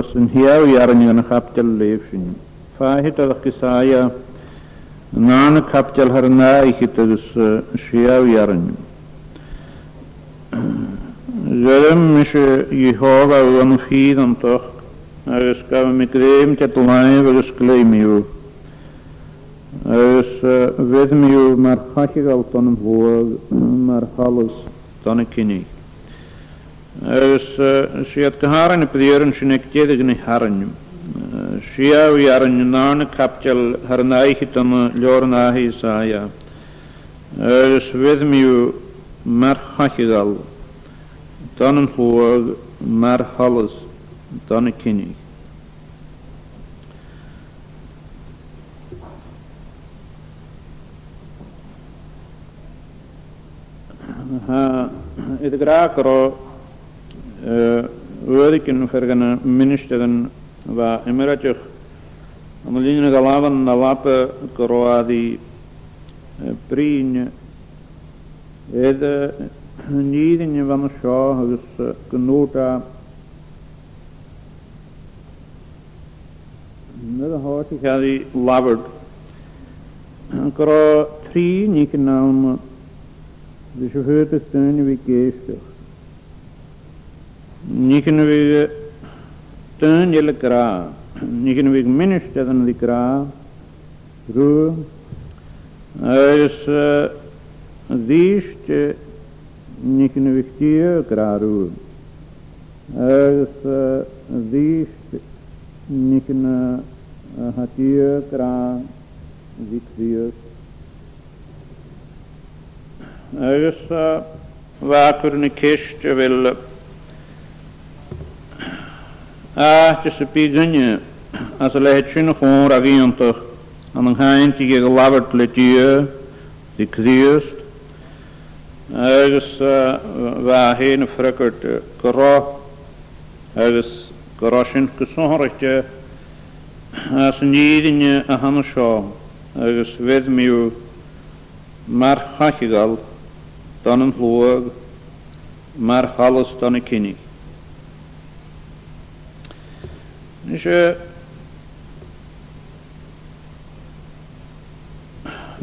Os yn hiaw i ar yn capdal leifin. Fahid al kisaya naan capdal harna i chitagus shiaw i ar yn. Zerem mis Jehova u an fyd an toch. Agus gaf mi greim te tlaif agus gleim i'w. Agus fydd mi'w mar chachig al ton yn fwag, mar halus ton y cynnig. Sviatkaharan pdiran sinektedigni haran. Shia yaran nan kapchal harnai hitam saya. Svedmiu marhachidal. Tanen marhalas tanekinig. ورکن فرغن منشتغن و امرچخ عملین غلاون نلاپ کروادی پرین اید نیدن وم شاه وس کنوٹا Nid hort i cael ei lafod. Gro tri ni gynnawm, dwi'n siŵr hwyd Nigenwege teun jelle kra, nigenwege minister dan die kra, ru, is diest nigenwege tie kra ru, is diest nigen hatie kra dikdies. Er is water in Aiste sa bí gunne as a leid sinna fór a bhíonach an an chaint i go labhart le dí dí críist agus bheit héna freiart gorá agus gorá sin a hana seo agus bhéad mar chachigal don an mar chalas Nes i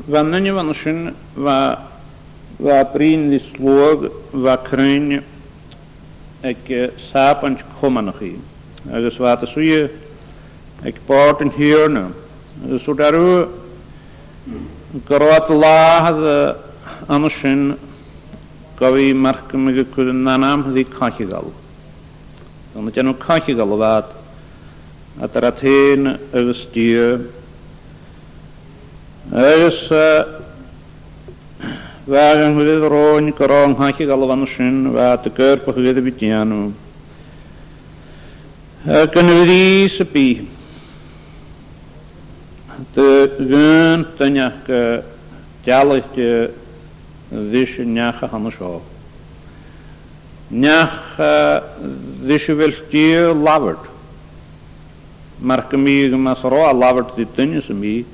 Vannan e, e, i vannsyn var var brinlig slog var krön ek sapan komanchi. Agus var det suje ek parten hyrne. Så daru grat la haz annsyn gavi markmige kudan nanam hadi kachigal. Onu canu kachigal vat at yr athyn agus dîr. Agus Fag yn hwydydd ro'n gyro'n hach i galfan sy'n fa dy gyr bych fydd y bydian nhw. Gyn fydd i sy bi. Dy gyn dynach dialych dy ddys niach a hannes o. Niach ddys i fel dyr lafyrd. markamiga masro alavat ditanyu sami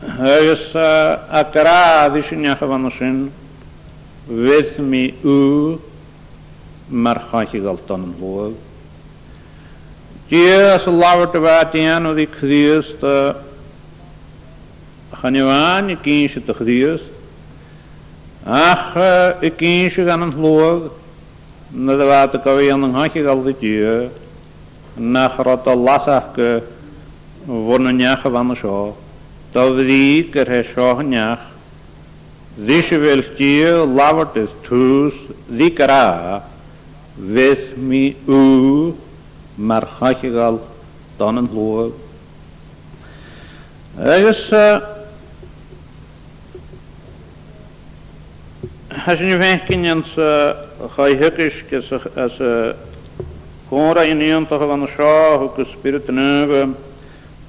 Hagis eh, akra adishinyaha vanashin with me u markhachi galtan vlog. Dias alavat vatianu di khdiyast khanivan ikinshi tkhdiyast ach eh, ikinshi ganan vlog nadavata kaviyan nghachi galdi diya nachrod o lasach go vonneach a van seo. Tá bhí gur he seoneach Dhi se bhfuil tí labhart is túús dhí gorá bheith mí ú mar chaiceáil don an lua. Agus Hasnni fecin an sa chaithhuiis as a Kora in yanta havan shahu ku spirit növe.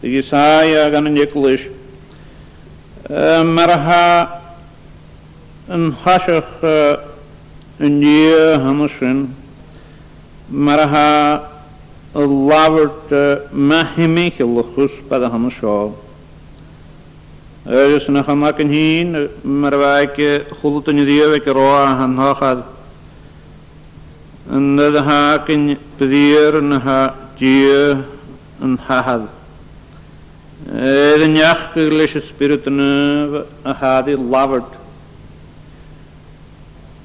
Isaiah gan neklish. Marha yn hashach yn nie hanashin. Marha lawert mahimik luchus pada hanashaw. Yrjus na chanak yn hyn, marwaik chulutun i ddiwek roa han hachad yn nad y hagyn byddir yn ha dia yn hahad. Edd yn iach gyglais y spirit yn y hadi lafod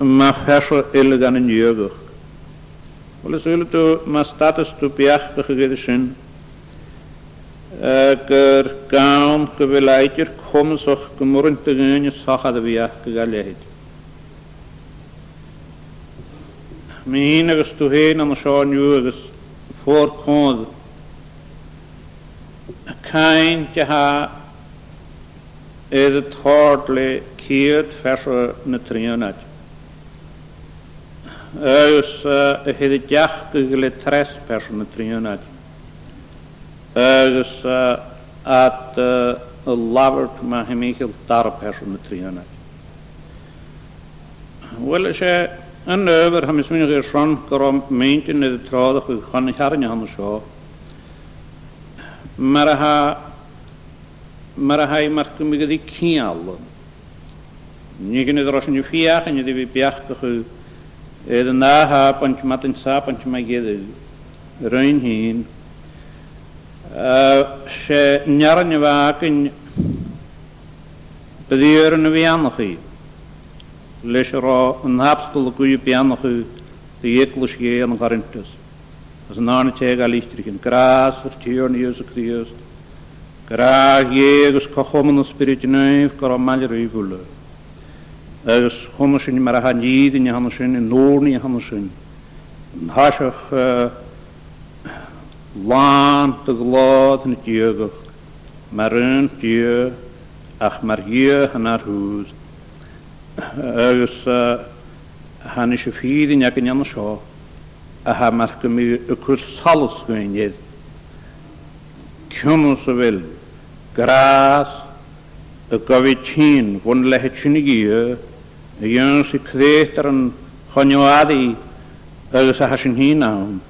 yma ffesio il gan yn iogwch. Wel ys wyl tu ma status tu biach bych gyda sy'n gyr gawn gyfelaidir cwmsoch gymwrwnt y gynnydd sachad y biach gygalehyd. Mín agus tú héin am seáinú agus fórcód. A cain de ha is a thord le ciad fesar na tríanaid. Agus a hyd y diach gyda tres fesar na tríanaid. Agus at y lafart mae hymigil dar pesar na tríanaid. Wel eisiau Yn nef yr hymys mynd i'r sron gorom meint yn edrych trodd o'ch chan harni hon sio. Mae'r ha mae'r ha i mae'r gymig ydi cial. Ni gyn edrych rosyn i ffiach yn edrych i biach bych yw Edd yn dda ha panch mat yn sa panch mae gyd yw. Rwy'n hyn. Se nyar y fag yn byddi yr yn y fianach i leis rá an hapstal a gúú beannachu de dhéiclas gé an garintas. As an nána te a lístrichin grás ar tíorníos a chríost, Gra hégus go choman an spiritnéimh go an meileíhúle. Agus chuna sin mar a ha níd in hanna sin in nóí hanna sin. An haiseach lán de glád na diagach, mar an die ach mar hi hannar hús agus hanna sé fíí neag an seo a ha mar go mí a chu salascuin iad Cúna sa bhfuil grás a gohí tín bhn lethe tunnigí a dhéann sa chrétar an adi agus a has sin híán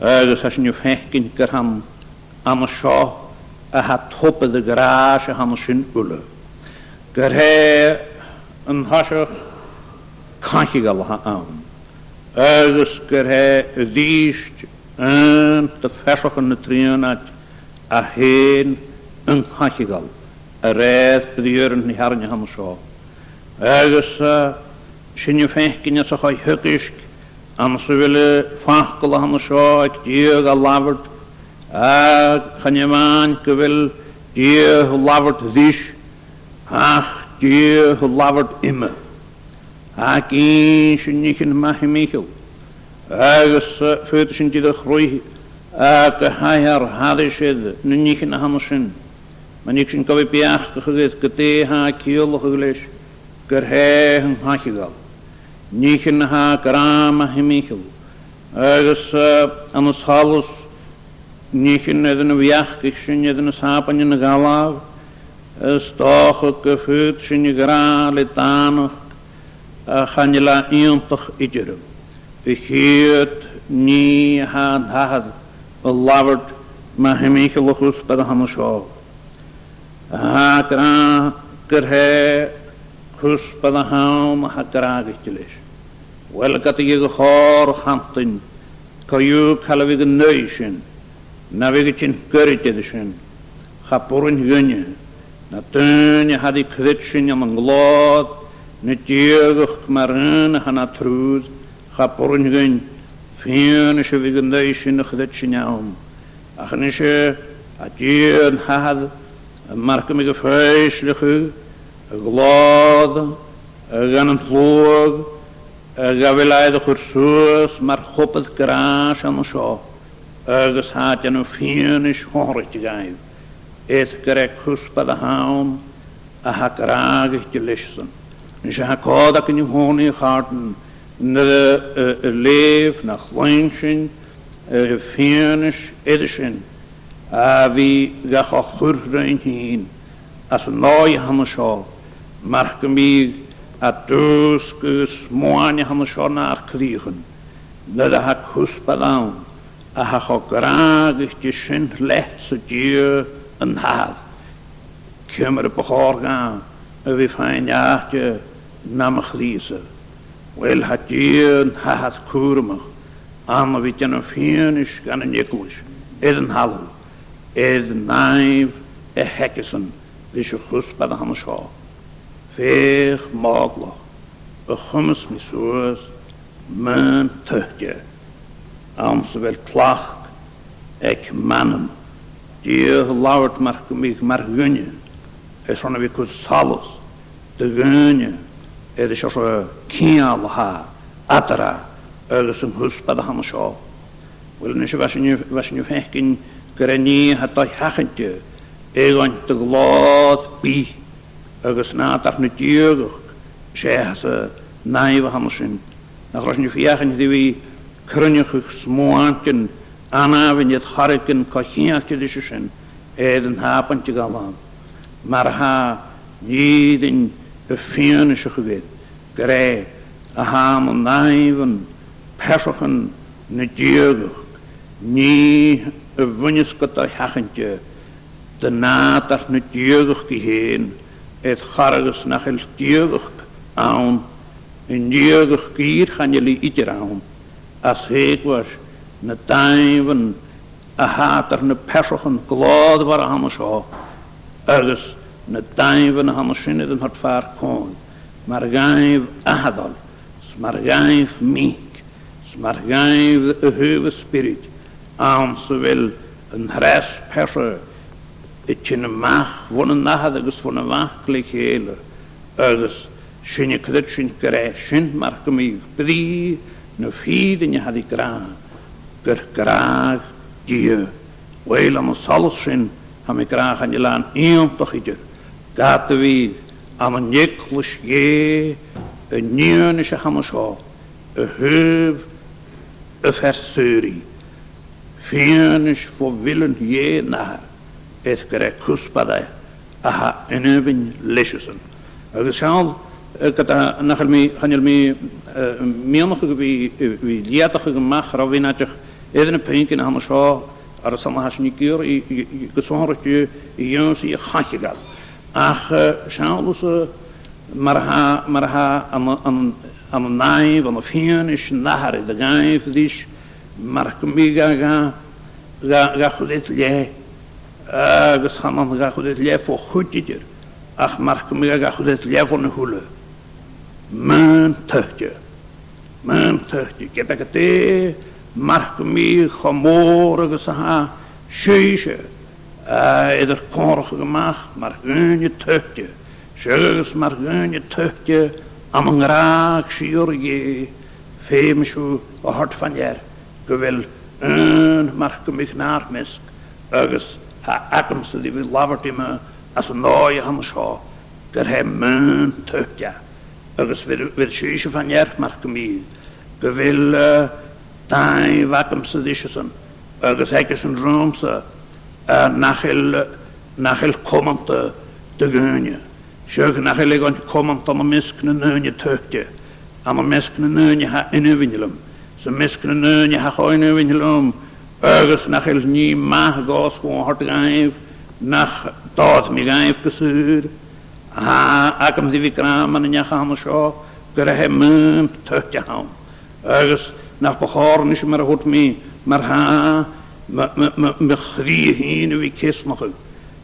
agus has sin fecinn gur am an seo a ha topa a grás a hann sin ule. Gyrhe an thaiseach caiici gael lethe ann. Agus gyr he dhíist an yn y trion at a héin an gael. a redd go dúran yn hearne ham seo. Agus sinne fécinine a chuid thuisc an sa bhfuile fachgal hanna so ac díag a lafyrd a chanemáin gyfel bhfuil díag labhart ach Diolch lafod ima. Ac un sy'n nich yn mahi michel. Agus ffyrdd sy'n dydd o'ch rwy. Ac y hai ar hadau sydd yn nich yn aham sy'n. nich sy'n gofio biach gyda ha ciol o'ch yglis. Gyrhe yn hachigol. Nich yn ha karam mahi himichel. Agus yn yshalus nich yn edrych yn fiach gych sy'n edrych yn sapan yn y galaf is toch het gevoerd zijn je graan letanig, gaan je la eentig idjeren. Ik heert nie had had, belaverd, maar hem ik lochus bij de handen schoog. Haak aan, ker hij, kus bij de handen, haak raag ik je lees. Welke te je gehoor handen, kan je kalvig neuschen, na wegetje kurretje deschen, ga porren gunnen na dyn had i cyddsyn am yn glod, na diogwch mar yn a hana trwyd, cha bwrn gyn, ffyn eisiau fi gynda gyndeisyn y cyddsyn iawn. A chan eisiau a diogwch yn had, y marc ymig y ffeis lychw, y glod, y gan yn llwg, y gafelaidd y chwrsws, mae'r chwpydd gras yn y sio, agos hadian yn ffyn eisiau horych i gaif es gyda cwsbad a hawn a ha graag eich gilisyn. Nes ha cod ac yn yw hwn i'ch harden na lef na chlwynsyn ffyrnys edysyn a fi gach o chwrdrain hun as yn noi hana sio march gymig a dwys gys mwaen i hana sio na'r clychyn na da ha cwsbad awn a ha cho graag eich gilisyn leth sy'n yn had. Cymru bachor gan, y fi ffain iachtio nam y chlisa. Wel ha dion ha has cwrmach, am y fi dyn yn ffynus gan yn eglwys, edd yn halw, edd naif e hecysyn, fi sy'n chwrs bad hana sio. Fech moglach, y chymys mi sŵas, myn tyhdio, am sy'n fel tlach, ec manam, Dier lauert mar mich mar gönne. Es schon wie kurz salos. De gönne. Er ist cynnal ha. Adra. Atara. dy sôn Hus bei der Hamschau. Wel nes was ni was ni fechkin grani hat ei hachente. Egon de glad bi. Agus e na taf ni tjög. Schehs naive hamschen. Nach was ni fechkin di wie krönigig smoanten. Anna fi'n iad chorigyn cochiach ti ddysio sy'n edd yn hap yn ti galon. Mae'r ha nid yn y ffion ysio fydd. Gre a ham yn naif yn peswch yn na diogwch. Ni y fynys gyda hachantio. Dy nad ar na diogwch gi hyn edd chorig ys na chael diogwch awn. Yn diogwch gyr chanel i idir awn. As heg was na daimhan a hátar na pechan glád war a hanna seo, agus na daimhan a hanna sinad an hartfar cóin, mar gaimh ahadal, smar gaimh mink smar gaimh y hyfa spirit, an sa fel yn hres pecha, y tyn y mach, fwn yn nahad agus fwn y mach glig heler, agus sy'n y cydyd sy'n gre, sy'n marg ymig, byddi, na ffydd yn y haddi gur graag díú. Weil am salas sin ha mi graag an jelaan iontach idir. Gata víd am an jeklus je y nion is a hamasá, y hyf y fersuri. Fion fo villen je na Es gyda cwsbadau a ha yn yfyn leisysyn. Agus sial, gyda nachal mi, chanel mi, mi anach fi liadach ag ymach rafin adych Even yn pwyncyn am y sio ar y samahas ni gyr i gysohor ydw i yw'n sy'n Ach sian marha, marha ha am y naif, am y ffyn, ys nahar i ddygaif, ddys mar cymbiga ga chwyddet le gys chanan ga chwyddet le fo chwydidir ach mar cymbiga ga chwyddet le fo'n hwle. Mae'n tyhdio. Mae'n tyhdio. Gebeg y marcmí chomór agus a ha séise idir córacha goach mar gúne tuchte, segus mar gúne tuchte am an ráach siúr gé féimisiú a hart fanir go bhfuil an mar go mich námisc agus ha agamsa dí bhí lahartíime as an náid ham seo der he mún tuchte agus bhfuil siise fanir mar go mí go uh, Dain vakam sa dishusan. Agus hekishan rumsa. Nachil, nachil komanta dy gynnu. Siog nachil egon komanta na tyhtia nynnu ma misg na nynia ha inuvinilum. misg na nynia ha choi inuvinilum. Agus nachil ni mah gos gwan hort gaif. Nach dod mi gaif gysyr. Ha, akam ddivikram anna nyachan o sio. Gyda hemmym tøkte hawn nach bachar nish mar hot mi mar ha me khri hin vi kes mach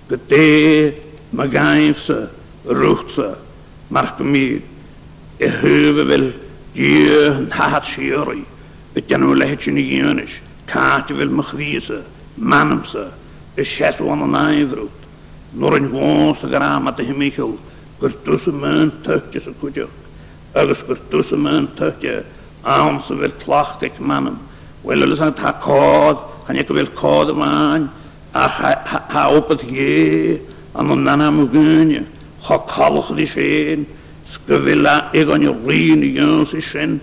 bete ma gaimse ruchtse mar me e höwe vel je hat shiri bet janu lehchen yonish kaat vel me khriise manamse e shet wan an aivrut nor in wons gramat himichel gur tussen men tukjes kujok agus gur tussen men awn sy'n fel tlach dec manam. Wel, ylwys yn ta cod, chan eich fel cod yma'n, a ha opad ie, an o'n nana mwgynia, cho calwch di sien, sgyfila egon i rin i yns i sien,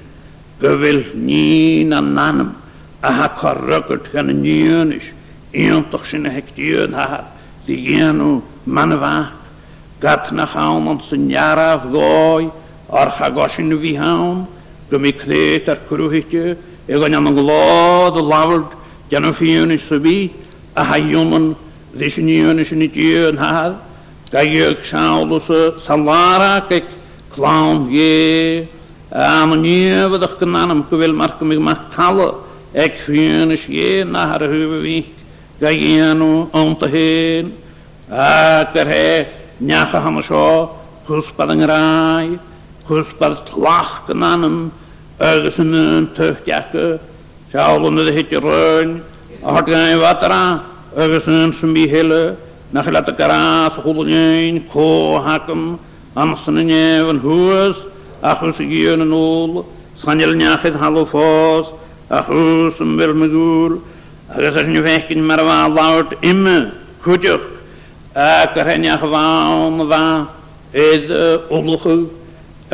gyfil nîn a nanam, a ha corrygod gan y nîn is, iantach sy'n hectiad ha, di ianw manafach, gat na chawn ond sy'n iaraf goi, ar chagosin y fi hawn, go mi cléit ar cruúhiite i gan an an glád a lafard dean fiúna subí a haúman leis sinníúna sin dú an hahad, ga dhéag seása salára ag chlán hé am níomhadach gannam go bhfuil mar go mach talla ag fiúna hé na a thuhí ga dhéanú ananta héin a gur hé neacha hama seo chuspa an ráid, chuspa tlach gannam, agus yn yn tyftiach siawl yn y hyti rwy'n a hart gan ei fatra agus yn symbi hele na chylat y garas hwlwyn co hacym ansyn yn ef yn hwys a chwys i gyn yn ôl sanil niachyd halw ffos a chwys yn fel mygwr agus ys ni fechyn marfa lawrt imme chwydioch a gyrheniach fawn fa edd olwchw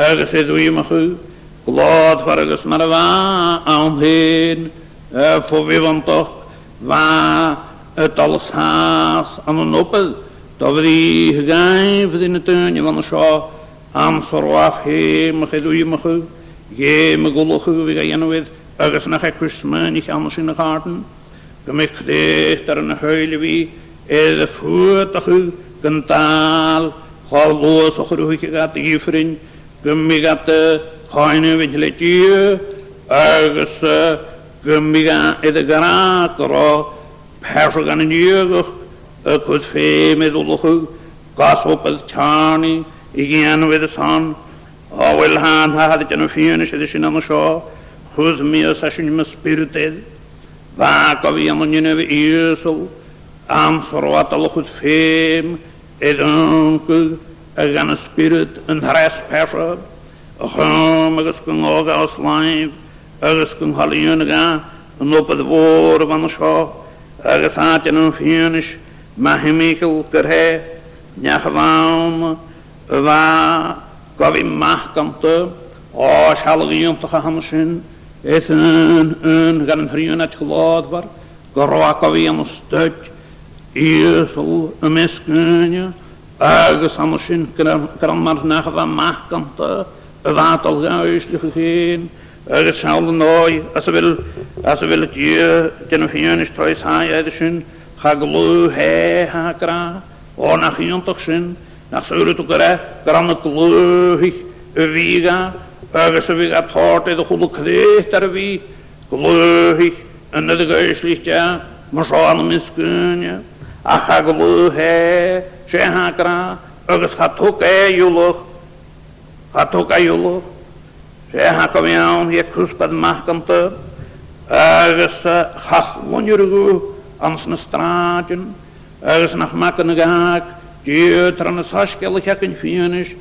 agus edd wymachw Laat vergens naar waar aanheen, uh, voor wie want toch waar het alles haast aan een oppel, dat we die gegeven in de tuinje van de schaal, aan verwaaf heem, gedoe je nou weer, nog een in de gaten, gemikt dicht er een huile wie, is de goed dat u kan taal, ga los, gaat mag de ik heb een vijfde jaar geleden, een persoon die fame is, een gastropers, een jongen met een hand, een hand, een hand, een hand, een hand, een hand, een hand, een hand, een hand, een hand, een hand, een hand, een hand, een hand, een o agas kung oga oslaim, agas kung haliyunaga, nopad vor vanusha, agas atyanam fionish, mahimikal que nyachavam, va kavim o osh halagiyum tacha hamushin, eten un gan hriyunat geladvar, garoa kavim stut, Iersel, een miskunje, o anders in kram maar nagewa maakkamte, wat al zijn huisje gegeven. Er is zelden nooit, als ze wil, als ze wil het je, ten een vijand is je de zin, he ha kra, oh, na gion toch zin, na to kra, viga, ergens is tort de goede kleed er wie, gelu en de geestlicht ja, maar zo aan is ja, ach ga he, she ha kra, ook Hatukayulo, Shehakamian, Yakus Padmachkanta, ergens Hachwonjurugu, Ansne Straatjen, ergens naar Makken Gaak, de eh, Saskele Gekken Fienisch,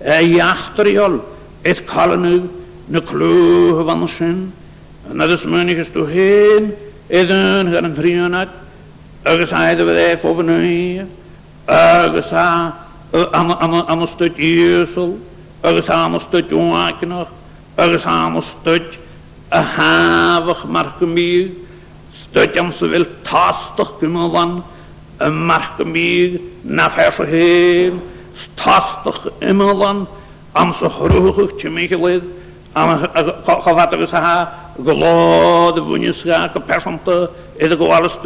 eh, Jachterjol, Het Kallenug, Ne Kloge van Sin, en dat is to toeheen, Eden gaan een drieënak, ergens heiden over nu, ergens aan een eh, stukje agus amastod úhacinach agus amastod a hafach mar go míg, stoid am sa bhfuil tástoch go mlan a mar go míg na feis a héin, tástoch imlan am sa hrúchach te mé leid, chofat agus a ha golád a bhúnisga go pesanta idir go bhhalas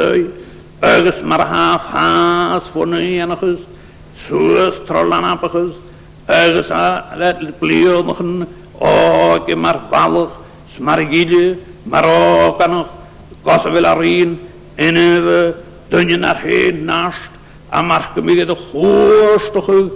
agus mar a ha fás fórnaí anachas, suas trolanapachas, het pleonigen, ook oh, in Marvallig, Smargide, Marokkanig, oh, Kosovilarien, Inewe, dunje naar heen naast, en marke mij de goostige,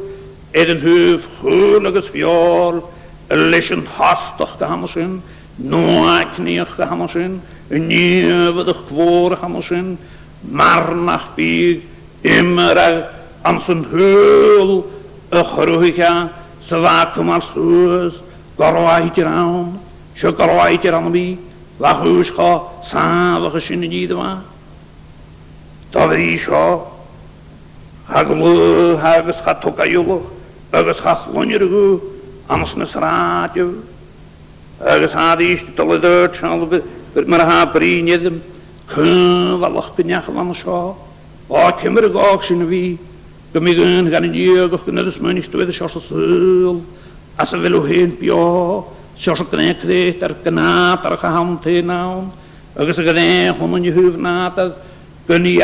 in een huif geurlijke viool, een lissen hastig gehammersen, nooit knieig gehammersen, een nieuwe de kwoor gehammersen, maar nacht bieg, immer aan zijn heul, أخرجك سواك مرسوس قرواي تیران شو قرواي تیران بي وخوش خوا سان وخشن جيد ما تبريش خا هقلو هاقس خا تقايو أغس خا خلونيرغو أمس نسراتيو أغس هاديش تلدرت شنال مرها بري نيدم كن والله بنيخ لنشا وكمرغ أخشن بی Go mi gyn gan i goch gynnar ys mwyn isdwyd y siosl syl. A sy'n y fel o hyn bio. siosl o gynnau cret ar gynnad ar y chawn te nawn. Agus y gynnau hwn yn yhwyf nad a gynnu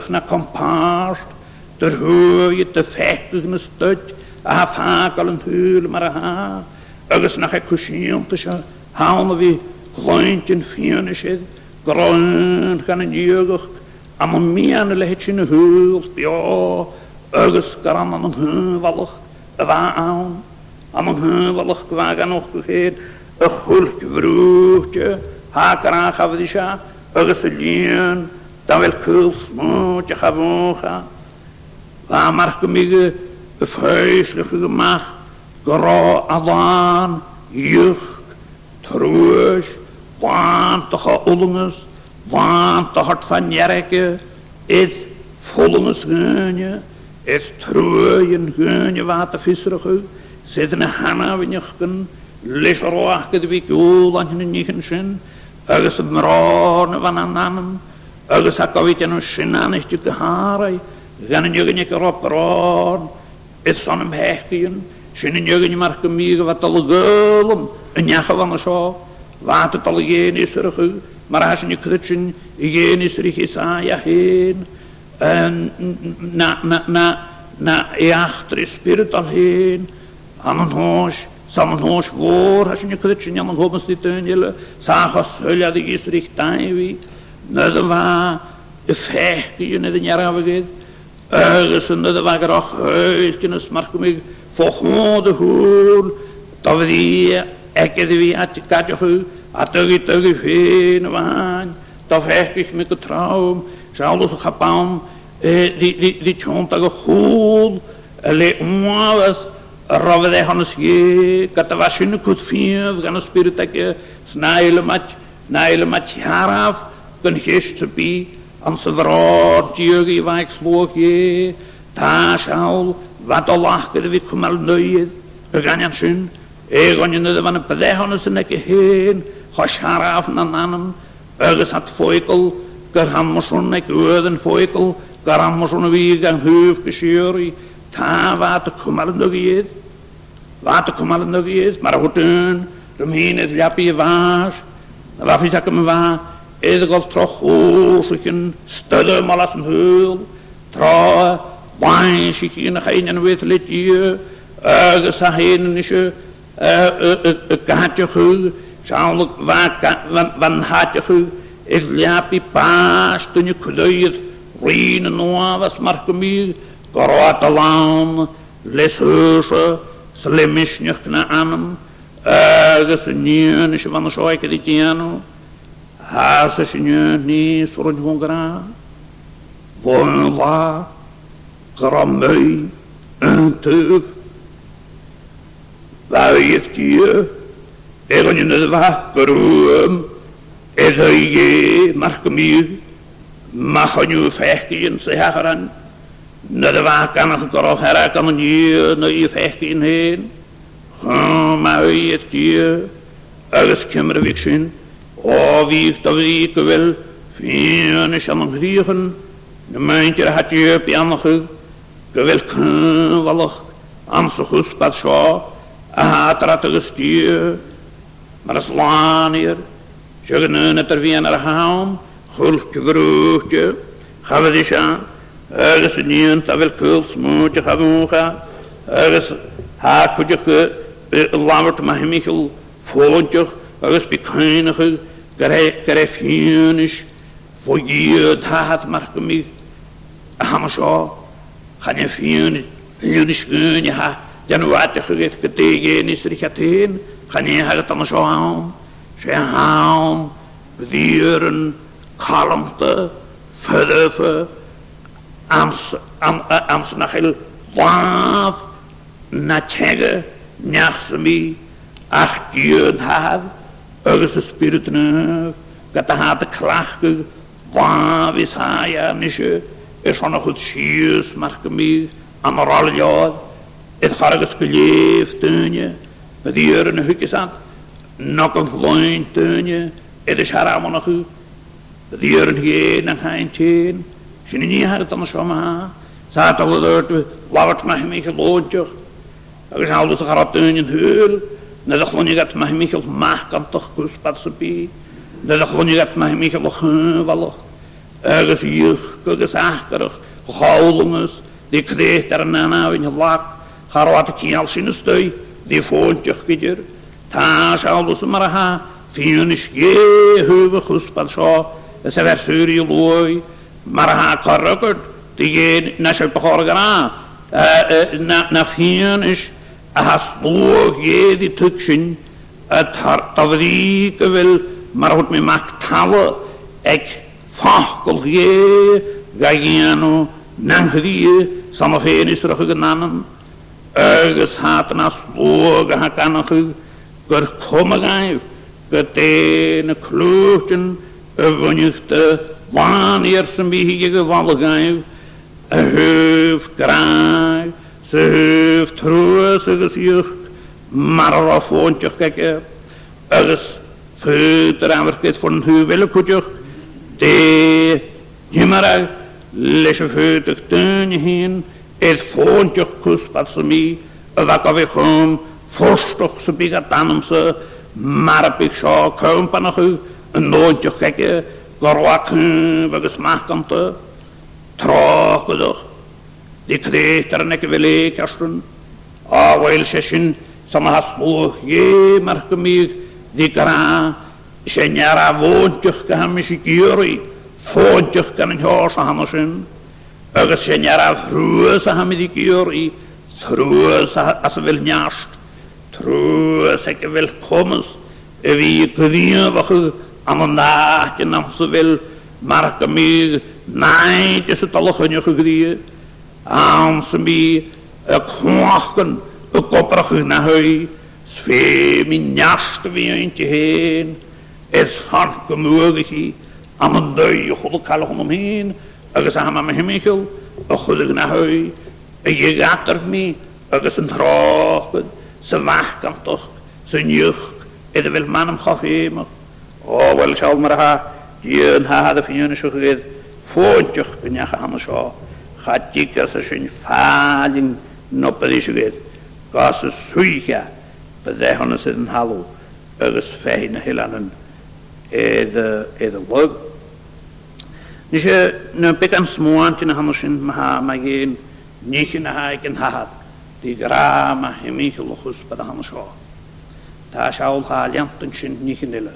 o'ch na comparst. Dyr hwy dy ffecwch yn ystod. A ha ffagol yn hwyl mar a ha. Agus nach e cwsiwn dy sy'n Hawn o fi glwynt yn ffion sydd. Groen gan i o'ch Am o'n mian y lehet sy'n hwyl bio. ergens kan aan hun wallig waan, aan hun wallig kwagen nog gegeet, een goed vroegtje, haker aan gaf die scha, ergens lien, dan wel kul smootje gavoga, waar markemige, de macht, gemacht, gro alaan, jucht, troes, waantige ollonges, waantig hart van jerken, is volgens gunje, Es trwy yn gyn y fath y a ffisrach yw, sydd yn y hanaf yn ychgyn, leis ar oach gyda fi gwyl o'n hyn yn yn sy'n, agos y mror y fan anan, agos ac o ofid yn sy'n anes di gyharau, gan yn ygyn i'ch ar o bron, es son am hechgion, sy'n yn ygyn i marg ymig o fath al gylwm, yn iach o fan o sio, fat o dal i gen i syrach yw, mae'r asyn i cydwyd sy'n i gen i syrach i sa a hyn, na, na, na, na eachtri spirit al hyn, am yn hwns, sam yn hos fôr, hos yn y cydyn, am yn hos yn sy'n le, sach o sylia syliad i dain i fi, nid yn fa, y ffech i yn edrych ar afegydd, agos yn nid yn fa gyroch hwyl, gyn y smarch gymig, ffochmod y hwyl, dofyd i, egedd i fi at gadioch hwyl, a dygu dygu ffyn y fain, dofech gych mi gytrawm, Charles Japan, eh, die, die, die tjontige goed, le umas, rovede hans je, katavashin kut fier, gaan spiritake, snaile match, naile match haraf, kun gist bi, an se vraag, tjugi wijksboog je, taashaal, wat al lachter wie kumal neuid, gaan jan schön, eh, de de van een pedehannes en heen, haraf nan anam, ergens Garhammerson ik uiden foikel, Garhammerson wie gang huf gesjuri, ta wat de kumalen dogiet. Wat de kumalen dogiet, maar hotun, rumhin het japi vaas. Na waf is akem va, edgol troch oosichen, studde malas een heul, troe, wijn zich in geen en wit litje, ergens heen nisje, een eh, eh, kaartje eh, gul, zal ik wat kaartje gul, Elhape pasto në këllëjit, rinë nuave së markëmi, kërata lanë, lesëshë, së lemish një këna anëm, agës një në shë vëndë shoj këtë tjenu, hasë shë një një sërë një hungra, vënë dha, këramëj, në tëfë, dhe e jëfë tjë, edhe një në dhe vahë kërëmë, ik je markemiu, mahanyu fehkien se hagaran. Na de wakanach korog herakan je na je fehkien heen. Gaan maar je tje, alles kimmer wiksin. O oh, wie ik dat wie ik wil, vien is aan griechen. De meintje had je op janige, gewil knwallig, amse guspat zo, a haat rattige stier. Maar het laan شغل نتر فيان رحام خلق بروك خبزشا أغس نيون تابل كل سموك خبوخا أغس هاك جك الله مهمي كل فون جك أغس بكين خي كره فينش فوجيه دهات مرحكمي أحمشا خاني فينش فينش كيني ها جنوات خيث كتيجي نسري كتين خاني هاك تنشوهام zijn haan, dieren, kalmte, verduffen, Amsnachel, eh, Waaf, Nachege, Nachsmi, Achtjudhaar, Ugse Spiritneuf, de Krachke, Waaf is ja Nische, is nog het Sjius, Markemi, Amaraljaar, het Harges geleefd, Tunje, met die Jurne Hukjes aan. Nog een klein teunje, Het is haar allemaal nog u. Dat hier, dan ga je het heen. Ze niet hard dan zo maar. Ze had al de lawert hem mij geloontje. er is altijd een groot in huur. Dat is gewoon je hem kan toch kuspatsen pie. Dat is gewoon geloontje. Die kreeg in je lak. wat het je al zien stui. Die vond Tá se alúsa mar athe fiún is géthúbh chuspad seo is a bheitsúí lói mar athe choragurt de dhé na se bethorgará na fiún is a hasló géad i tu a tahí go bhfuil mar thut mé mac tala e, e, ag fágol gé ga dhéanú nachdíí sama féin is tuach go nanan agus hátan as slóg a ha korkomigheid, getene klochten, wunigte, wanneer ze mij gevallen geeft, een hoofd kraai, ze heeft troostig gezicht, maar er was woontje kijken, ergens vuurder aanwerkheid van een huwelijkhoedje, die nimmer uit, lesje vuurder teun heen, het woontje kust pas ze mij, wakker weer fwrstwch sy'n byg a mar sy, byg sio, cwm pan o'ch yn nôd nodiwch gege, gorwacyn, fagys machgan ty, troch gydwch. Di cdeith ar neg fel e castwn, a wael sesin, sama has mwch, ie, march gymig, di gra, seniar a fontiwch gaham gyrwy, gyri, fontiwch gan yn hios a hanosyn, agos se nyara thrwys a ham i gyrwy, thrwys a sefyl niasht, tror jeg sikkert velkommen vi kvinn var amandah, nam så vel marka mig nej det så tala hönja grie am som vi kwaken och kopra hönna höj sve min njast vi inte es harke möglich am döj hol kall honom a hamam hol je gaat er gatter mi, is een sy'n fachgantach, sy'n niwch, edrych fel man am choffi ymwch. O, wel, siol mar ha, dyn ha hada ffi'n yw'n siwch gydd, ffwntioch gynnach am sio, chadig as a sy'n ffalin nopad i siwch gydd, gas y swycha, bydde hwnna sydd yn halw, agos ffein y hylan yn edrych lwg. Nes i, na began smwant yn hamwysyn maha, mae gen, nich yn a haig yn hahad. Di grama i mi lwchws bydd hann sio. Ta shaul ha liant yn sy'n ni chynile.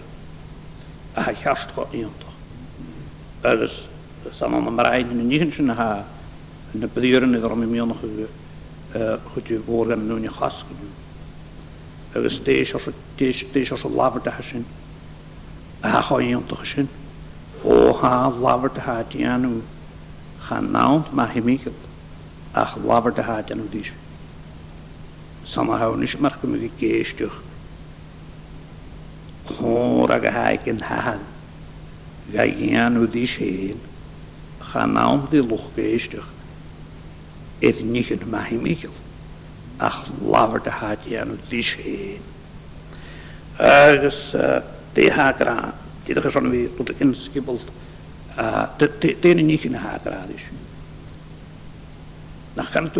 A ha chiast go iant. Ydys, san o'n ymraid yn ni chyn sy'n ha yn y byddir yn iddo mi mion o'ch chwyd i fôr gan nhw'n i chasg. Ydys, deis o'r lafr da sy'n. A ha cho iant o'ch sy'n. O ha lafr da ha di anw. Chan nawn ma himigil. Ach lafr da ha di anw Nou is samahonish markumugi keestuch hóraga haiken hahan gagian udisheen ganaum di luch keestuch et nichen mahimichel ach laverde haiken udisheen ergens eh, die haakra die er zo'n weer tot de inskibbelt eh, de tenen nichen haakra dus dan nou, kan het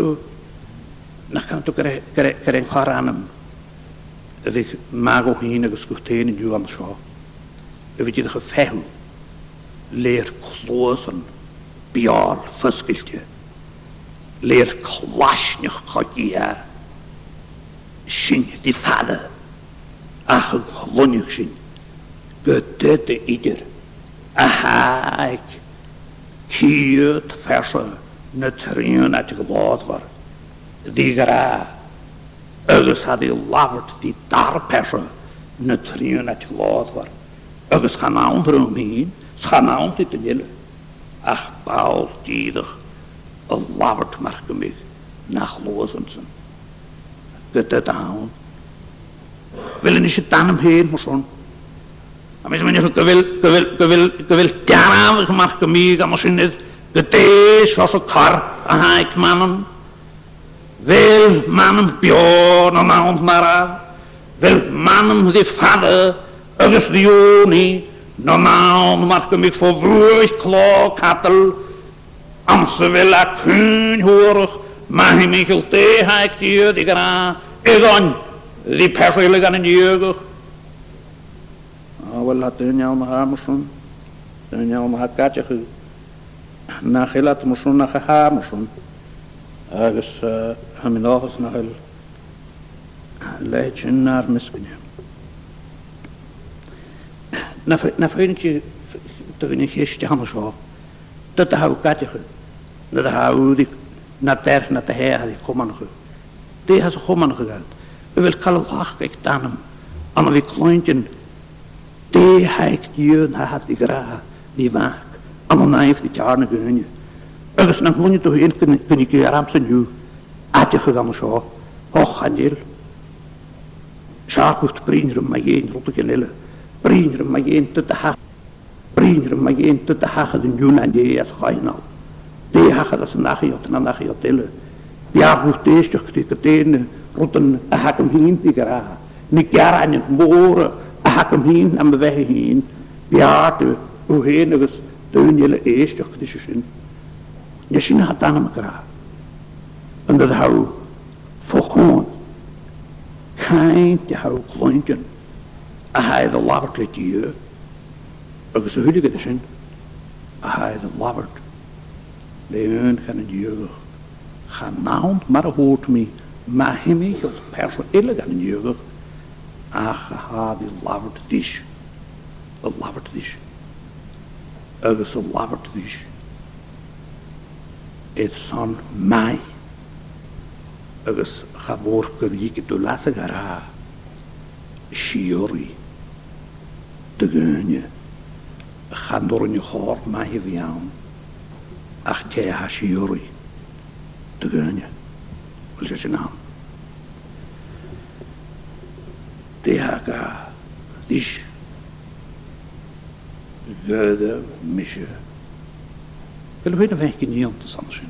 nach kan to kare kare kare kharan ri mago hine agus in teen ju am sho e vit ge fehm leer klosen biar fiskiltje leer klash nich shin di fada ach lon ich shin gotte de ider aha kiet fashe net rien at gebot war Agus had die lafart di dar pesa na trion at lodwar. Agus gaan aandr om heen, gaan aandr te willen. Ach, baal die a lafart mag nach zijn. Gut het aan. Wil je het dan heen, maar zo'n. wil, is men is gewil, gewil, gewil, gewil, tjara, mag gemig, wil, is in het, gedees, ik een kar, ik mannen. Wel yn bion o ons mara, wel mannen die vader, er is no mawn mat gymig mij voor clo cadl, amser fel a cyn hwyrwch, mae hi hij mij gilt diod i die die ddi ik on, die persoonlijk aan wel jeugd. dyn iawn een jou nog dyn iawn jou nog hakatje ge, na chylad moesten, na gehamersen agus ha minn áhas na heil leit sin nar miskunne. Na frin ki tuginni histi hamas hó. Dat a hau gatichu, na a haudik, na der na a hea hadi chomanchu. Dé has chomanchu galt. U vil kal lach ik danam, an vi klointin, dé haik jön ha hat i graha, ni vak, am an naif di jarne gunju. Agus nou. na húne tú hén kunnig í aram sanniu áticha gan seo hoch anil. Seaút brínrum a héin rúta genile, brínrum a hénta a ha brínrum a hénta a hachad in dún andé as chaá. Dé hachad as an nachíot na nachíot ile. Bearút déisteachtaí go déine rutan a hakum hínta go ra. Ní gear an móra a hakum hín am bheithe hín, beartu ú héanagus dúile éisteachta sin. የሽናጣንም ግራ onder haar volkomen. Kind haar klontjen. Hij de labert het je. Ik zo huidige de zin. Hij de labert. Leun gaan in Ga naand maar hoort me. Maar hem niet als personeel gaan in jeugd. Ach, ha, die labert dish. De labert dish. Ik zo labert dish it's on mij. agus chaborca ik tú las gará siúí de gúne chaúne háir maithe bhíán ach té ha Shiori. de gúne bhil sé sin is Dé Pelo rei vem het nem Is anos.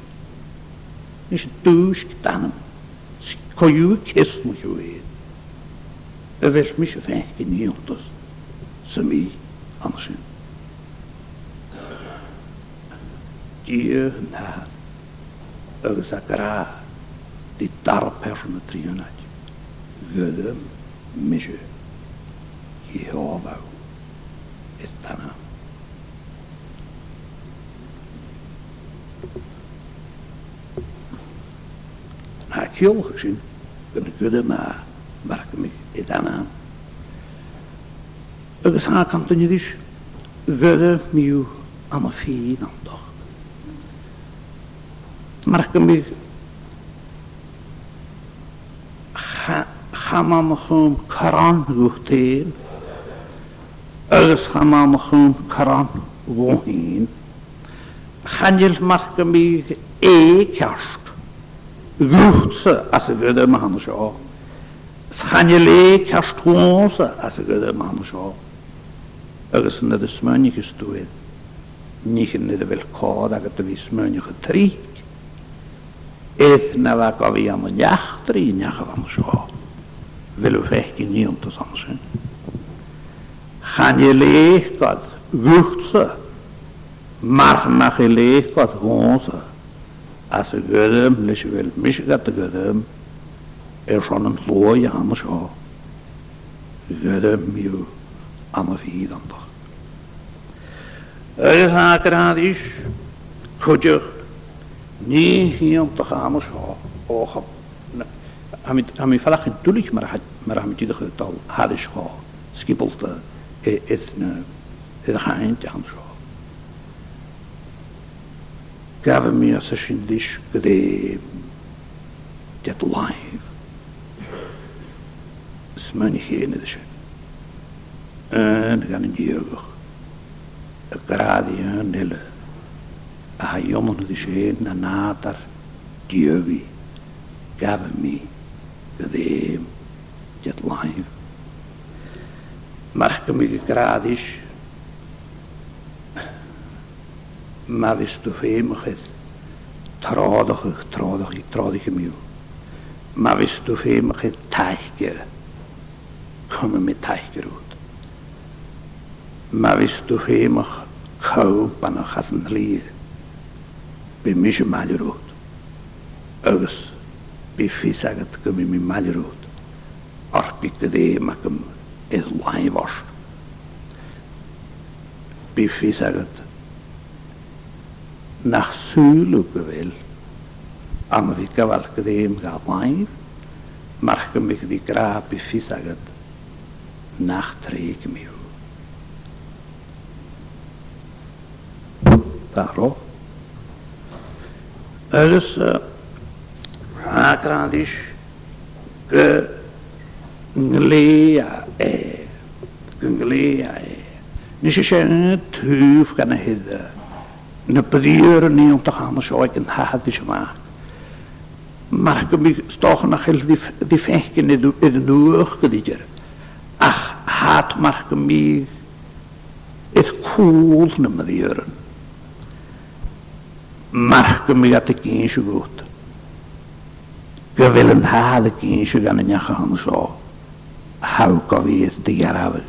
Nis dus ktanam. Koyu kes het juwe. Evel mich vem que nem antes. Sami anders. Die na. Agus a gra. Die dar persone triunat. Gudum misje. Jehovah. Etanam. Maar ik gezien, Dat ik wilde, maar waar ik me aan. Het is haar kant niet is, nieuw aan een dan toch. Maar ik me хамаам хүм каран гүхтэй эгс хамаам хүм Hanil marka mig e kärst. Gutsa as a gudde man sjå. Hanil e kärst honsa as a gudde man sjå. Agus na de smönnig stuid. Nich na de velkod agat vi smönnig trik. Eth na va ka vi am jachtri nyacha van sjå. Velu fekki niont og samsyn. Hanil e kärst. Gutsa Maar marginalized großer. als je nicht will mich gatte gedem. er schon een ja anders ja. Gödem, jo, anders wie Er ist akkurat is, je, nie hier om te gaan, anders ja. Och, hem je vandaag geen tulig, maar hem je die getal, hadden ja, skippelt, is een, anders gaven mir se shindish gde get alive smani hene de shen en gan in yogur a gradi en ele a hayomon de shen na natar diogi gaven mi Live. get alive gradish mavis do féimechyd trádachach trádach i trádicha miú. Mavis do féimechyd taithgeir chuma mi taithgeirút. Mavis do féimech chaú banna chasan lí be mis maidirút. Agus be fi agat go mi mi maidirút. Arpi go dé mac is láinhharst. Bí fi agat na sŵl o gyfil Am y fyd gyfal gyda'n gael maen, march gymig di graf i ffys agad, nach treg mi yw. Daro. Ylys, a grandis, gy nglia e, gynglea e. Nes i siarad yn y tŵf gan y hydda na bríir níon a chana seáid an thahaí sem má. Mar go mí stáchan nach chiil dhí fécin idir nuach go díidir. Ach háat mar go mí is cúil na marían. Mar go mí at a cín se gút. Go bhfuil an háad a cín se gan necha an seá. Há go bhí is dhearhah.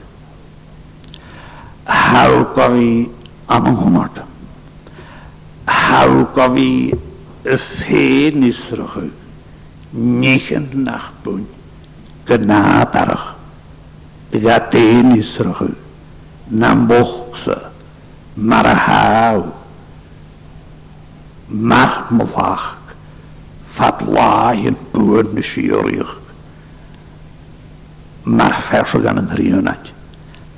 Há go bhí am an hawg gofi y ffein israch nich yn nach bwyn gyna barach y a dyn israch nam bochsa mar a haw mar mlach fad lai yn bwyn nes i oriach mar ffers gan yn hrin yna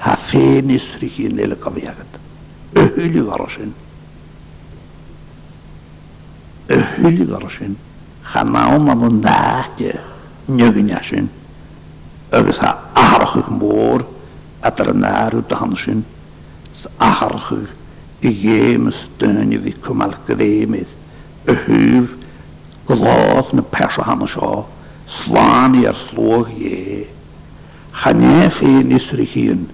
ha ffe nisrwch i'n eil y fi y hwyl i öhül garşın, xamauma bundahtı, nögünyaşın, ögüsa aharıqıq mor, atırınar utanışın, aharıqıq, yemiz dönü vi kumal gdemiz, öhül, glas na pesha hanışa, slan yer sloh ye, xanefe nisrihin,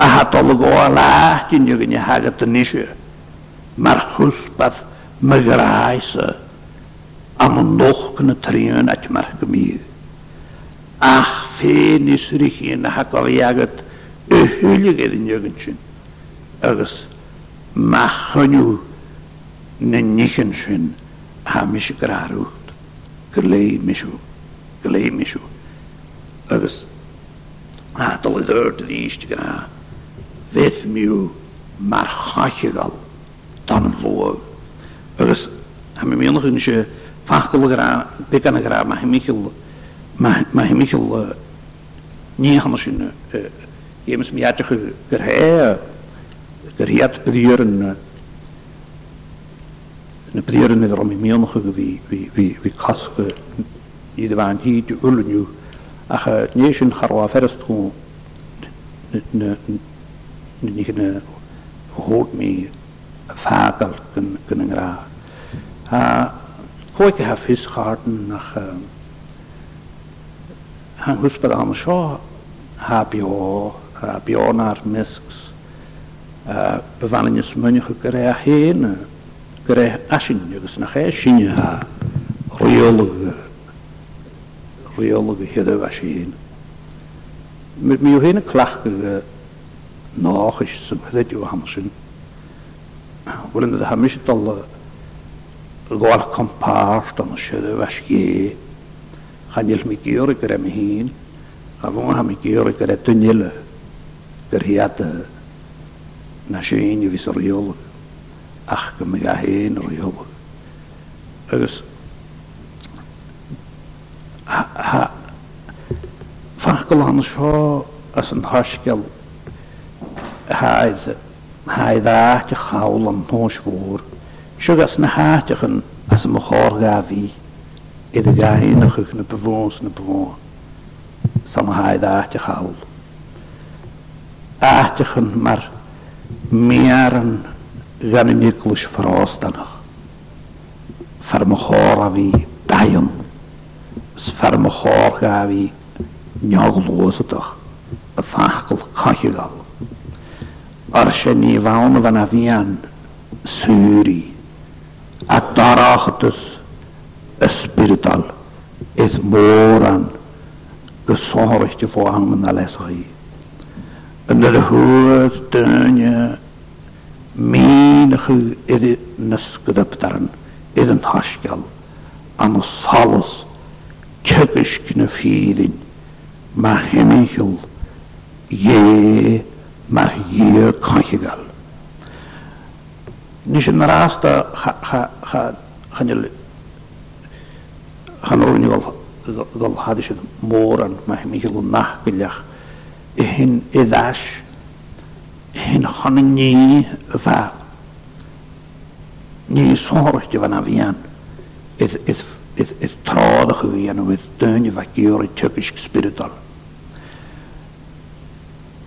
ahatolgo alahtin yögünyahagatın işi, marhus bath, me graise am een nochkene treun at mar gemier. Ach, féin is rich in a hakar jagat y hwylig er yn jögensyn. Agus machanyw na nichensyn ha mis grarwt. Gylei misw, gylei misw. Agus adal i ddyrd yn eist gra. Feth miw mar chachigal dan yn flog. Wrës, a me mjëllë hënë që fahkëllë gra, Maar në gra, ma hemikëllë, ma ik një hënë shënë, jemës më jatë gë gërhe, gërhe atë pëdjërën, në pëdjërën e rëmë mjëllë die vi die die dhe vanë hi de ullën ju, ach një shënë kharwa fërës të në në në në fagel kunnen gra. Koike ha visgarden nach han husper am sjå ha bio bionar misks bevannes munnige gre heen gre asin jugs nach sin ha riolige riolige hede was heen. Met mi hene klachtige nachis som hedde am hamsen. Bwylen ydy hamis i dola gwael compas dan y sydd y Chan Chanil mi gyr i gyrra mi hun. A fwn ham i gyr i gyrra dynil gyrhiad na sy'n i fys riol. Ach gym i gael hyn hen riol. Agus fach gylan sio as yn hosgel haidd haiddaach chawl an nóismór, Sugas na háteachan as a mochár gahí i a gahéanachuch na bhs na bháin san haiddaate chawl. Aachan mar méan gan nilis frástanach. Far mochár a bhí daon, s far mochár gahí neaglóasadach a fachil chachigal arshe ni vaun van avian syri at darachtus spiritual is boran gesorgte voor hangen alles hi en de hoortje menige is naskedaptaren is een haskal an salus kekishkine fiilin ma hemichel ye yeah mar hier conjugal. Nis yn da chanel chanol ni gol hadis eisiau môr an mae hyn eich hil nach bilach hyn ddash iddash hyn chonig ni fa ni sôr eich gyfan a fian ith trodd eich fi yn dyn i fa gyr i tygysg spiritol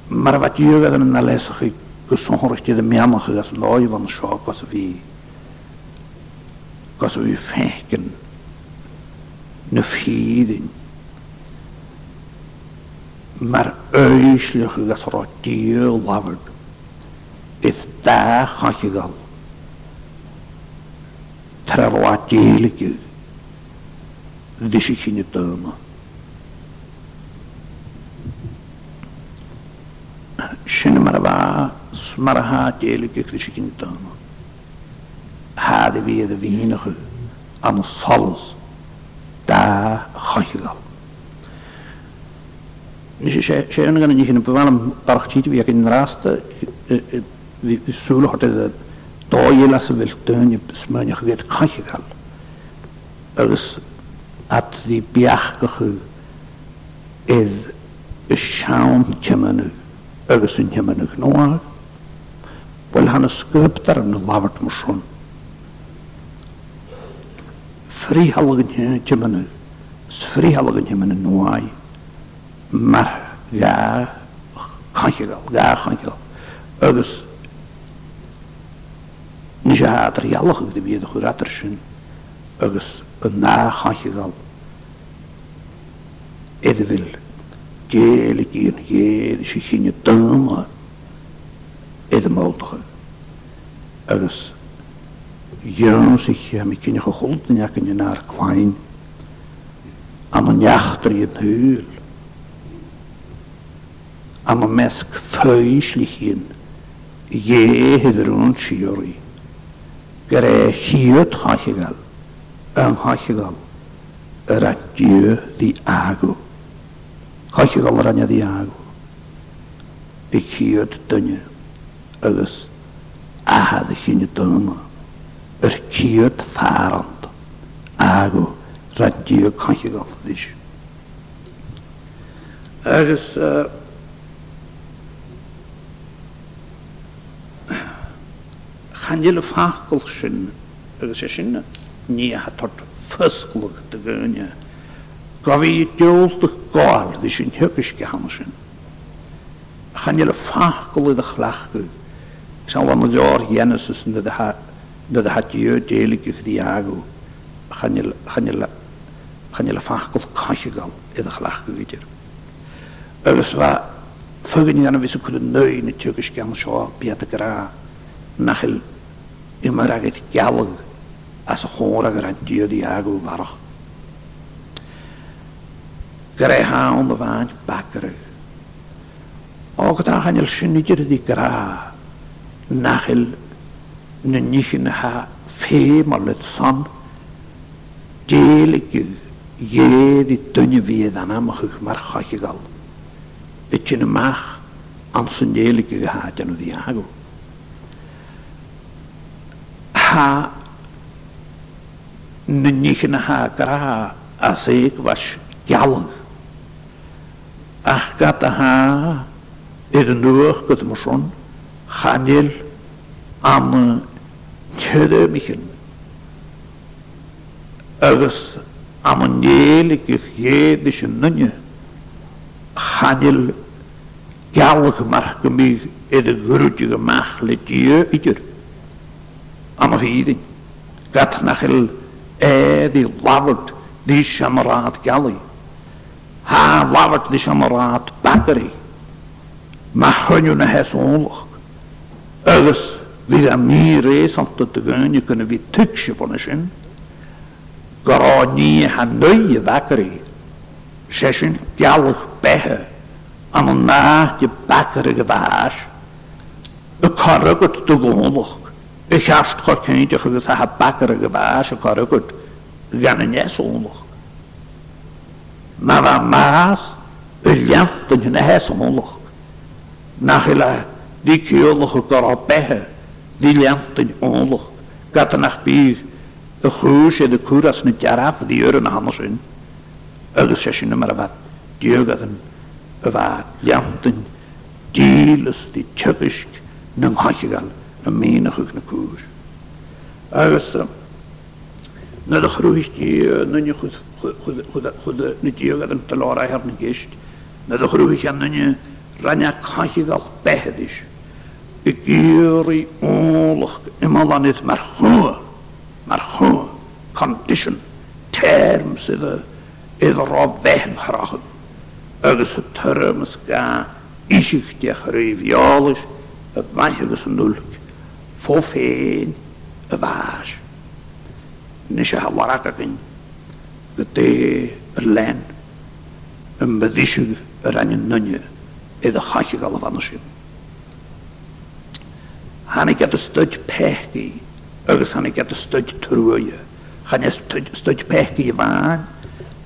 mar wat dúg an na leisachaí go sonirtí a meamach agus an láh an seo go a bhí go a bhí fécin na fiídin mar éisluch agus rádí labhard is dá chaisiáil Tra rádílaú, Dí sé Sinmarva smarha telige krisikintan. Hade vi de vinige an salus da khaygal. Nis sé sé an gan níhin bewalm parchtit vi in raste vi sul hat de dói las vil tönje smönich wird khaygal. Ers at di biach gehu is schaum kemenu. øvelsen hjemme nu knoa, vel han er skøpter enn lavert morsjon. Frihalgen hjemme nu, frihalgen hjemme nu knoa, mer ja, hankigal, ja, hankigal, øvels, nisja hater jallig, det blir det guratersen, øvels, en na hankigal, edvil, Дели кин хед шихине тама. Это молтха. Агас Jans ich ja mit kine geholten ja kine naar klein aan een jachter in huur aan een mesk feuslich in je heder ons jori gere hiot hachigal en hachigal ratje die ago Chaisi gal ranne ddi agw. I ciad dunne agus ahad a sinne dunne. Yr Agw. ciad farand águ ranne chaisi gal ddys. Agus chanil fachgol sin agus e sy'n. Ni a hatort ffysglwg dy gynnu. Gafi diolch gáil hí sin thugus go hana sin. Channeile i a gwy. san bhana deir dhéanaas dod a hatú déalaige chutí agu channeile fachgol caiisiáil i a chhlaachú idir. Agus bheit i'n anna vis chu nu na tugus gan seo bead y gra. nachil i mar agad gealag as a chóra gur diodd i agw marach Greha onderwaans bakker. Ook daar gaan je schunnetje die gra. Nachel, nu niet ha, feemal het zand. Jelikje, je die dunne weer dan aan me Ha, nu niet ha gra, als ach gat a ha er yn dŵr gyd chanil am nyhyrra michyn agos am yn neil i gych gyd ys yn nynnu chanil galwch march gymig er y grwyd i gymach le dio idyr am y hydyn gat nachil e di lafod di siamrad galwch ها ضابط لشمرات بدري ما حنون هسونلخ أغس vid a mi reis an tot te gön je kunnen vi tukse bonneschen gara ni ha nøye vakkeri session fjallig behe an na je battery gevaas e karagut te gonlig e kjast kort kjentje gevis ha bakkeri gevaas e karagut gan en jes onlig Maramás, Ульянстан Нехесмолох, Нахила, Дикиолох Карапехе, Дильянстан Олох, Катанахпи, Гуше, de niet jaraf, die Uren de sessie nummer wat, Djögaden, Wat, Janten, Dieles, die Tjökisk, Nung Hachigal, een menigig na Koers. Agus, na de groeist die, na je eh, nou, nou, goed, chud na ddíogad an talárá ar na gist, na do chrúhi cheannne ranne caiigal behadis. I géirí ólach imalanid mar chua, mar chua, condition, term sydd y iddo ro behm hrachod. Agus y term ysga isich diach rwy fiolus, y maith agus yn nŵlg, fo y fas. Nes e hawarag ag yn de te er lijn. Een bedisje er aan een nunje. E de haatje galen van de schip. Hanne get een stuk pechki. Ergens hanne get een stuk troeje. Hanne een stuk pechki waan.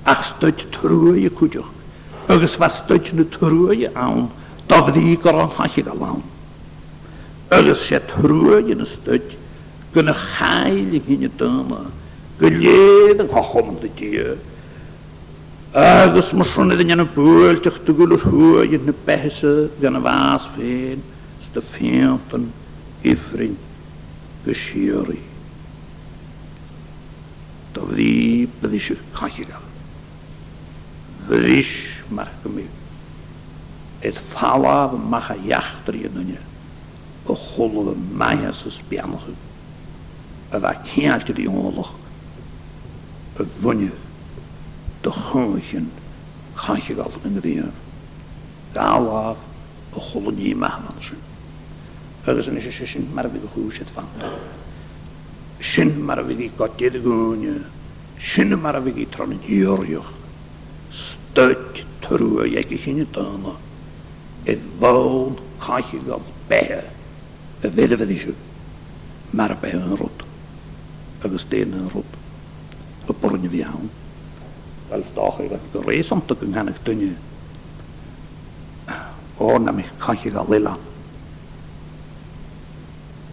Ach stuk troeje koetjoch. Ergens was stuk nu troeje aan. Dat we die galen haatje galen. Ergens zet troeje een stuk. Kunnen heilig in je dame go léad an chachom de dia. Agus mar sinna in anna búilteach do gúil thuid na beise gan a bhás féin sta féantan ifrin go siúí. Tá bhí bydí se chachiga. Bhís mar go mí. Et fála macha jachtarí nunne o cholle maias os beanachú. a bheit céalte verwonje de gongen gansje gal in de dingen. De Allah de gollen die maagmansen. Er is een zin sint marwige goes zit van. Sint die katje de goonje. Sint marwige tronen jorjoch. Stuit terug jekke sint tana. Het woon gansje gal bij. We willen wel eens. Maar bij een rot. Er is een rot. y born fi iawn. Fel stoch i fe. Reis ond y gynghen eich ni. O, na mi cach i gael lila.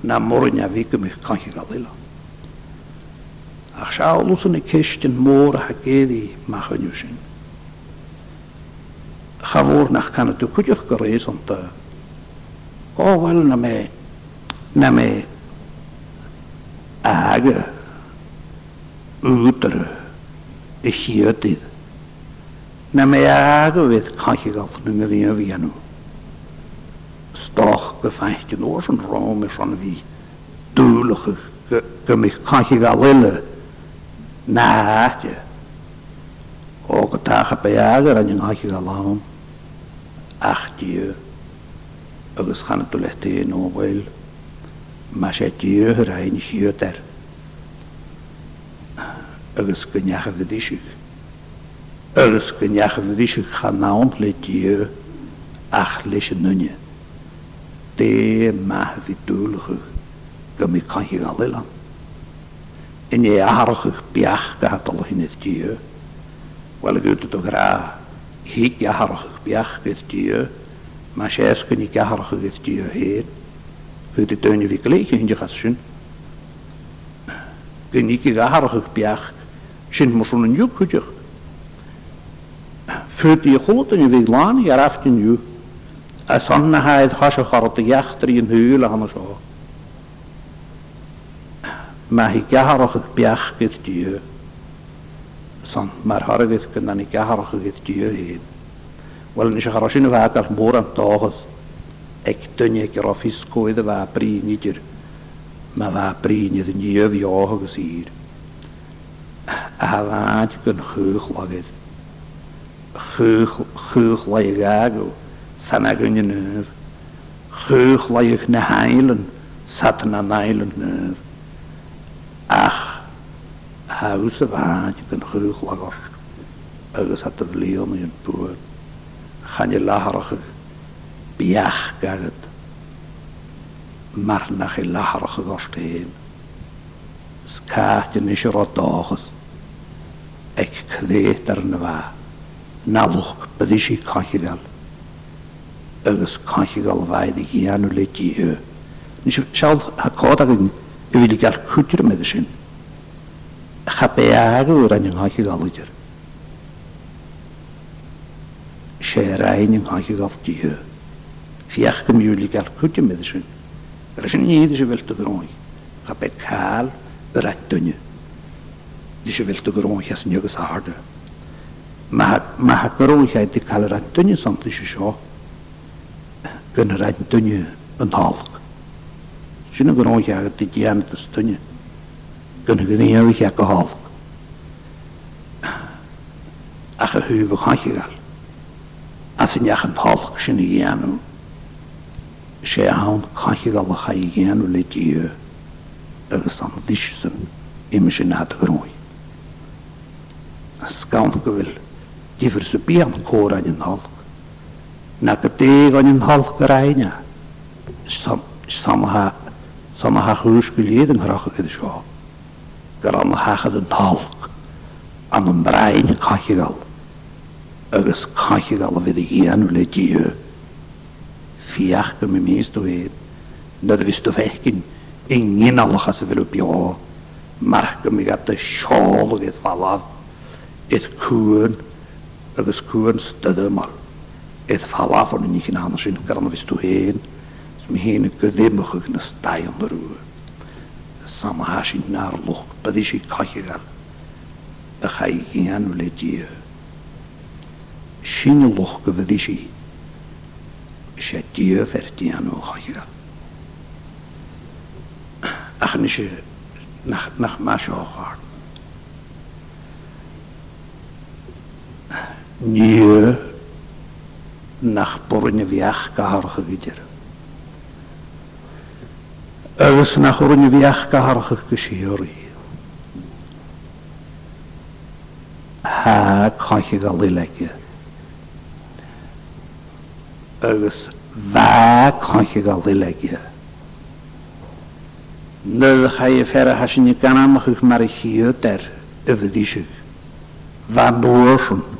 Na morin a fi gymich cach i gael lila. Ach siaolws yn y cystion môr a hagedd i mach yn yw sy'n. Chafwr nach can y dwcwydioch gyrreis ond y... O, wel, na me... Na me... Aga útar i siatíð. Na mé aga við kankigaltnum með við vínu. Stoch go fætti nós an rám is an ví. Dúlach go mé kankigalille. Na hætti. Og tacha pe aga an kankigalam. Achtiu. agus channa tú lehtaí nó bhfuil, mas agus go neachcha bhdíisiich. Agus go neachcha bhdíisiich chanáon le dí ach leis an nunne. Dé maith bhí dúlacha go mí chuhí galile. In é áthrachuh Weil goúta do rá hí deharrachuh beach go dí, má sé go ní deharracha go dí héad, chu de duine bhí léiche hinide chasisiún, Gynnig i gaharachwch biach sin mar an dú yn yw chótain i láin ar yw. a son na haid hasise hwyl a Mae hi thuú ych biach gyd diw. Son, mae'r beach gotí san mar hargad go na geharracha gotí héad. Well ní se char sin bheith ar mór an táchas ag dunne gur y fa brin i dyr. Mae fa brin bríine a níomh áth o gysir hafaad gyn chwch logyd. Chwch laig ag o sanag yn yn yr. Chwch laig na hael hailen, satan an yn yr. Ach, haws y faad gyn chwch lagos. Agus at y flion yn bwyr. Chani laharach laharach biach gagad. Marnach i laharach o'r stein. Scaat yn eisiau roi dochus ac cleid ar yna fa. Nalwch bydd eisiau byddi si conchigal. Agus conchigal faid i gianw le yw. Nes i sial ha cod ag yn i fili gael cwtyr meddwl sy'n. Cha be yw rhan yng nghochi ynghochigal ydyr. Se yng nghochi ein ynghochigal yw. Fiach gym i gymwyli gael cwtyr meddwl sy'n. Rysyn i ni ddysg fel dy groi. Cha be cael yr yw. dishvelto dus gorong khas nyoga sahar de mahat mahat gorong khai ti kalra tunyu sant shi sho gunra tunyu an hal shinu gorong khai ti jam tus tunyu gunra gunra yoga khai ka hal ach hu we gaan gegaan as in jach hal shinu yanu sé an chaige gal a cha le dí agus an díisam imime sin hat goróin. skamp gewil. Die versupi aan koor aan in halk. Na geteeg aan in halk gereina. Samaha, samaha geus yn graag in de schaal. Geran hachad in halk. Aan een brein kachigal. Agus kachigal vid de hien vle diehe. Fiach gemi meestu heet. Dat wist of echkin. Ingen alchas vil op march gym i gat siol o gyd falaf, Eith cwn agos cwn styd yma. Eith falaf o'n i'n yn hanes i'n gyrna fes tu hen. Smi hen y gyddim o'ch yn ysdai o'n yr yw. Sama has i'n narlwch, byddi si cochigar. Y chai gian i'n di. Sin y lwch gyfyddi si. Si di o ferdi anw cochigar. Ach nes i nach, nach mas o'ch arn. Nio nach borne fiach gaharach y gydir. Agus nach borne fiach gaharach y gysiori. Ha caich i gael ilegio. Agus fa caich i gael ilegio. Nydd chai y ffera hasin i ganamach i'ch mar i chio der yfydisig. Fa bwysyn. Fa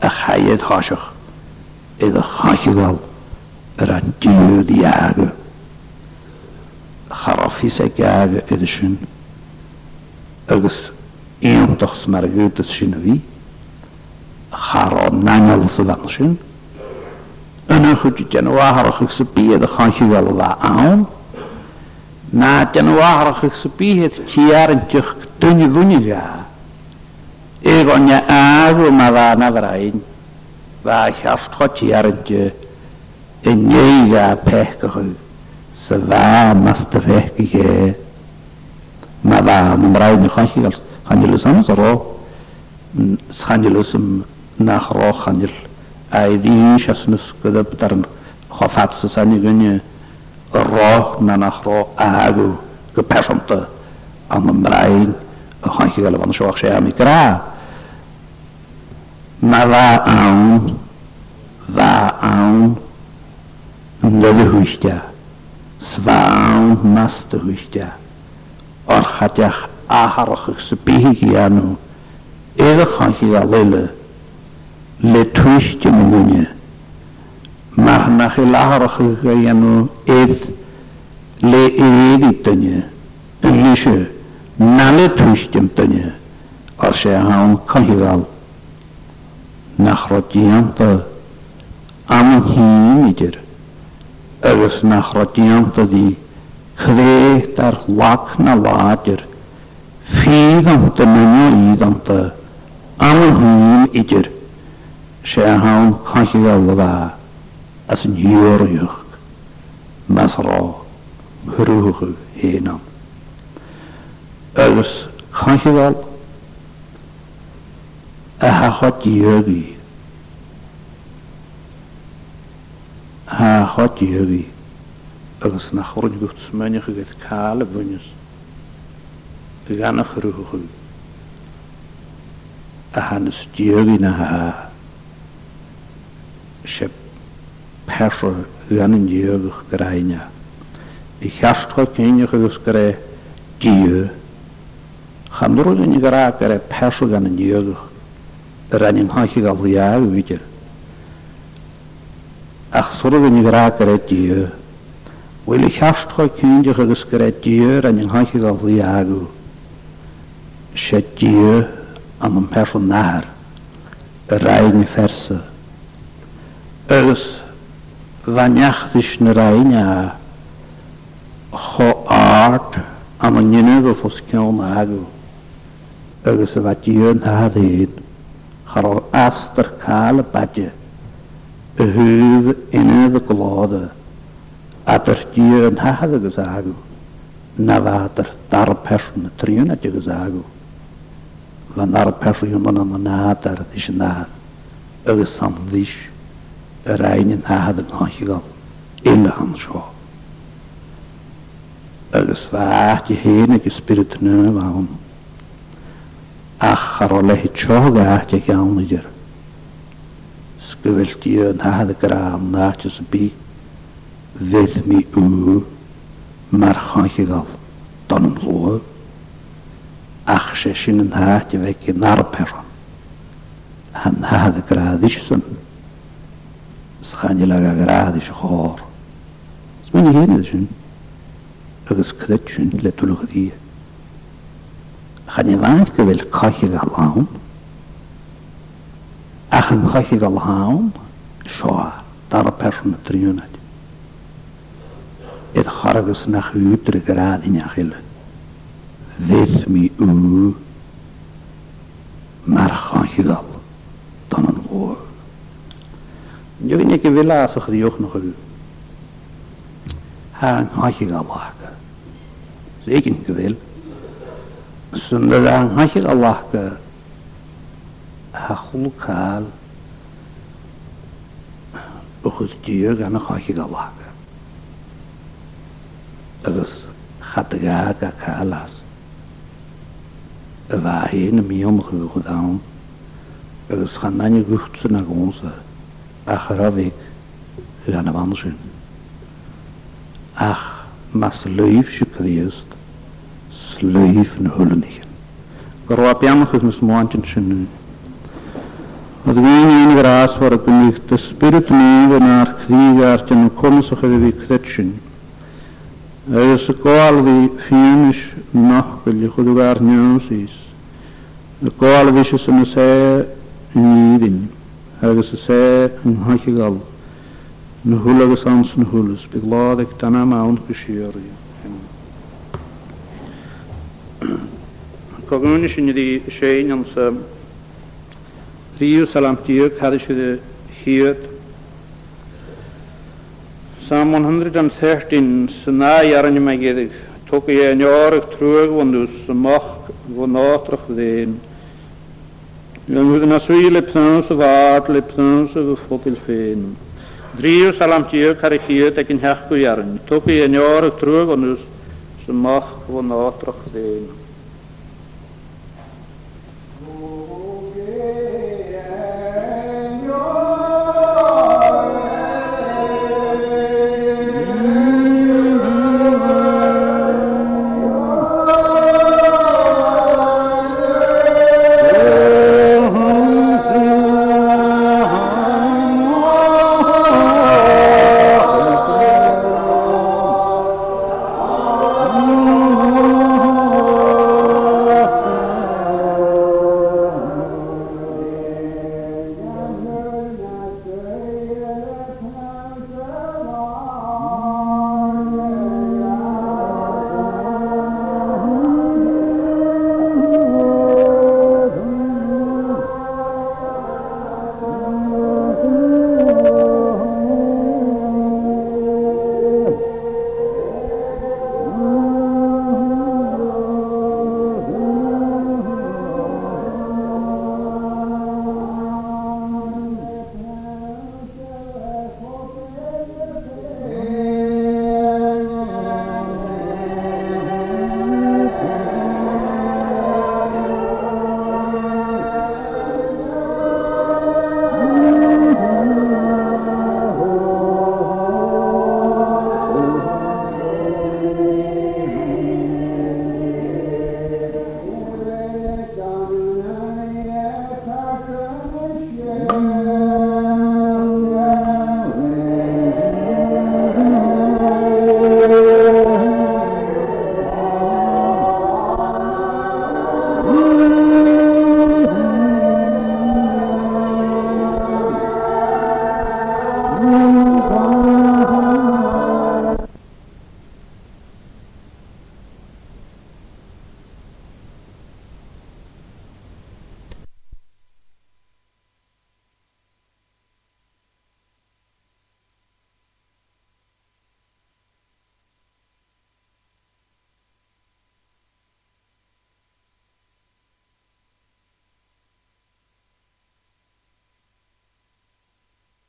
a chaiad háiseach iad a chaisiáil ar an dúd í aga. Charafí sé gaga idir sin agus éontachs mar a gútas sin a bhí a chará nangal sa bhan sin yna chwyd gen waharach ych sy'n bydd a chansi fel dda awn na gen waharach ych sy'n bydd ti ar yn dych dyn ddwni gael i gonne agw ma dda na frain, dda llast choti ar y dy, y neud a pech gychw, Ma dda na frain yn chanchi gael, chanjil ys anas ar o, mm, chanjil ys ym nach ro chanjil, a i ddyn sias nys gyda bdarn, chofat sys anig yn ro na nach ro agw, gypersomta, an ymraen, a chanchi gael fan sioch sy'n am i Maar waaraan, waaraan lulhushta, zwaan masterhushta, orchatjach aharachig spihigianu, ilchachida lille, letushta mune, maar nachilaharachig janu, et le ereditanje, lische, naletushtem tanje, als je aan kan je wel nach rodianta am hymidir agus nach rodianta di chreit ar lac na ladir fydam da mynd o idam da am hym idir se a hawn chanchi galwa as yn hiwr ywch mas ro hrwch ahachot yogi ahachot yogi agus na chorod gwt smynnych ag eith cael y fwynys ag anach rwch Aha a hanes yogi na ha se perso gan yn yogich graina i chastro cynnych agos gre diw Chanwrwyd yn i gra gare perso gan yn yogich Rannin hansi gael iaw ywydir. Ach sŵrwyd yn igra gyrra diw. Wyl i chast choi cyndig agos gyrra rannin hansi gael iaw. Se diw am yn persl nar. Y rhaid ni fersa. Agos faniach ddys art am yn ynydd o ffos cynnal na agw. har aster kale badje, in de klade, at er tjeer en hagen gezagu, na wat er daar persoon de trien at van daar persoon man aan de naad er is een naad, een in de hand schoen. Er is je heen dat spirit acharolehitsog ahte gaunidir. Sgwyltio yn hahad y gram na atys y bu, fydd mi yw marchan chi gael, don yn lwo, ach se sy'n yn hahad i fe gyn arperon. Han hahad y grad isyn, sganil ag agrad is chor. Sma'n i hyn ydyn, agos cydyd sy'n le tulwch ddiau. hani vaatke vel kachig alhaun, achim kachig alhaun, shoa, tara persoon het Et harges nach uutre in achille, vet mi u, maar kachig al, dan een woord. Nu in niet wil aas ook die ook nog een Sembelang hasil Allah ke hakul kal Ukhuz diyor gana hasil Allah ke Agus khatga ka kalas Vahin miyom khudam Agus khanani guhtsun agonsa Akhrabik gana vansun Ach mas leif shukrius leif yn hwlyn i. Gorwa biamach ys nes mwaant yn sy'n. Oedd fi'n un gras war y gynnych, dy spirit ni yn ar cdig ar dyn yn cwmys o'ch efi credsin. Ys y gol fi ffyn ys nach gyl i chwydw ar niaws is. Y gol fi ys yn y se ni ddyn, agos y se yn hach i gael. Nhwlag ys ans nhwlus, byglodd ag dyna mawn gysio rwy'n. Cogan sin dí sé an sa ríú salamtíú cadidir siide hiad. Sam 113 sannáhearan me géidir, tu é an áach trúag bhú samach go nátrach déin. Lwydd yn aswi lipsans o fad, lipsans o ffogil ffein. Driw salamtiw carachio ac yn hach gwyarn. Tŵp i enio'r trwyg ond smach vo nátrach dejno.